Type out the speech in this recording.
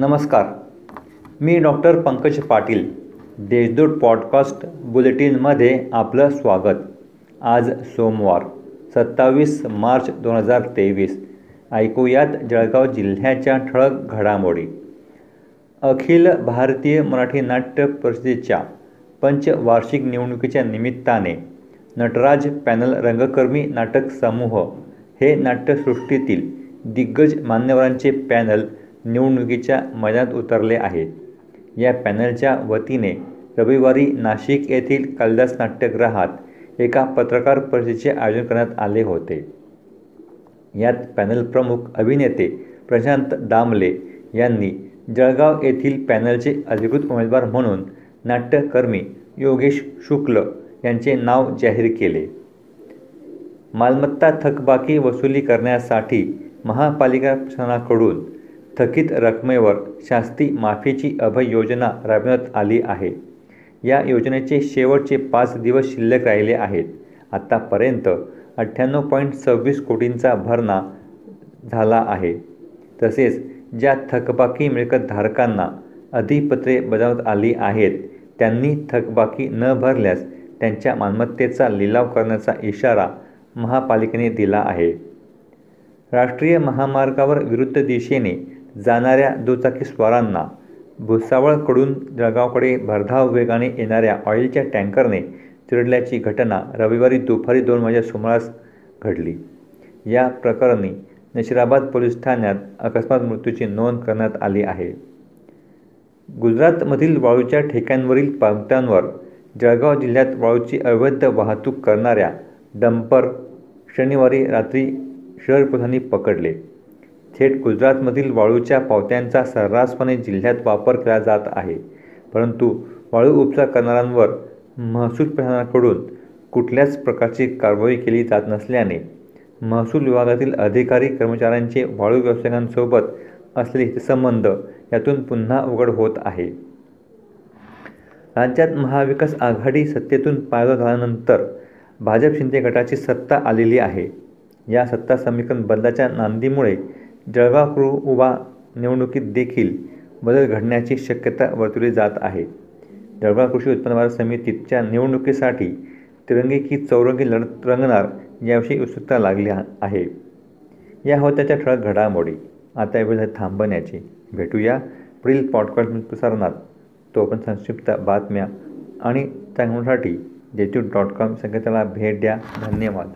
नमस्कार. मी doctor Pankaj Patil Deshdoot podcast बुलेटिनमध्ये आपलं स्वागत. आज सोमवार सत्तावीस मार्च दोन हजार तेवीस. ऐकूयात जळगाव जिल्ह्याच्या ठळक घडामोडी. अखिल भारतीय मराठी नाट्य परिषदेच्या पंचवार्षिक निवडणुकीच्या निमित्ताने नटराज पॅनल रंगकर्मी नाटक समूह हे नाट्यसृष्टीतील दिग्गज मान्यवरांचे पॅनल निवडणुकीच्या मैदानात उतरले आहेत. या पॅनलच्या वतीने रविवारी नाशिक येथील कालिदास नाट्यगृहात एका पत्रकार परिषदेचे आयोजन करण्यात आले होते. यात पॅनल प्रमुख अभिनेते प्रशांत दामले यांनी जळगाव येथील पॅनलचे अधिकृत उमेदवार म्हणून नाट्यकर्मी योगेश शुक्ल यांचे नाव जाहीर केले. मालमत्ता थकबाकी वसुली करण्यासाठी महापालिका प्रशासनाकडून थकीत रकमेवर शास्ती माफीची अभय योजना राबविण्यात आली आहे. या योजनेचे शेवटचे पाच दिवस शिल्लक राहिले आहेत. आत्तापर्यंत अठ्ठ्याण्णव पॉईंट सव्वीस कोटींचा भरणा झाला आहे. तसेच ज्या थकबाकी मिळकतधारकांना अधिपत्रे बजावण्यात आली आहेत त्यांनी थकबाकी न भरल्यास त्यांच्या मालमत्तेचा लिलाव करण्याचा इशारा महापालिकेने दिला आहे. राष्ट्रीय महामार्गावर विरुद्ध दिशेने जाणाऱ्या दुचाकीस्वारांना भुसावळकडून जळगावकडे भरधाव वेगाने येणाऱ्या ऑइलच्या टँकरने चिरडल्याची घटना रविवारी दुपारी दोन वाजल्या सुमारास घडली. या प्रकरणी नशिराबाद पोलीस ठाण्यात अकस्मात मृत्यूची नोंद करण्यात आली आहे. गुजरातमधील वाळूच्या ठेक्यांवरील पंक्त्यांवर जळगाव जिल्ह्यात वाळूची अवैध वाहतूक करणाऱ्या डंपर शनिवारी रात्री शहर पोलिसांनी पकडले. थेट गुजरातमधील वाळूच्या पावत्यांचा सर्रासपणे जिल्ह्यात वापर केला जात आहे. परंतु वाळू उपसा करणाऱ्यांवर महसूल प्रशासनाकडून कुठल्याच प्रकारची कारवाई केली जात नसल्याने महसूल विभागातील अधिकारी कर्मचाऱ्यांचे वाळू व्यावसायिकांसोबत असलेले हितसंबंध यातून पुन्हा उघड होत आहे. राज्यात महाविकास आघाडी सत्तेतून पायदा झाल्यानंतर भाजप शिंदे गटाची सत्ता आलेली आहे. या सत्ता समीकरण बदलाच्या नांदीमुळे जळगाव कृ उभा निवडणुकीत देखील बदल घडण्याची शक्यता वर्तवली जात आहे. जळगाव कृषी उत्पन्न बाजार समितीच्या निवडणुकीसाठी तिरंगी की चौरंगी लढत रंगणार याविषयी उत्सुकता लागली आहे. या होत्याच्या ठळक घडामोडी. आता वेळ थांबण्याची भेटूया. पुढील पॉडकास्ट प्रसारणात तो आपण संक्षिप्त बातम्या आणि सांगण्यासाठी जेट्यूब डॉट कॉम संकेताला भेट द्या. धन्यवाद.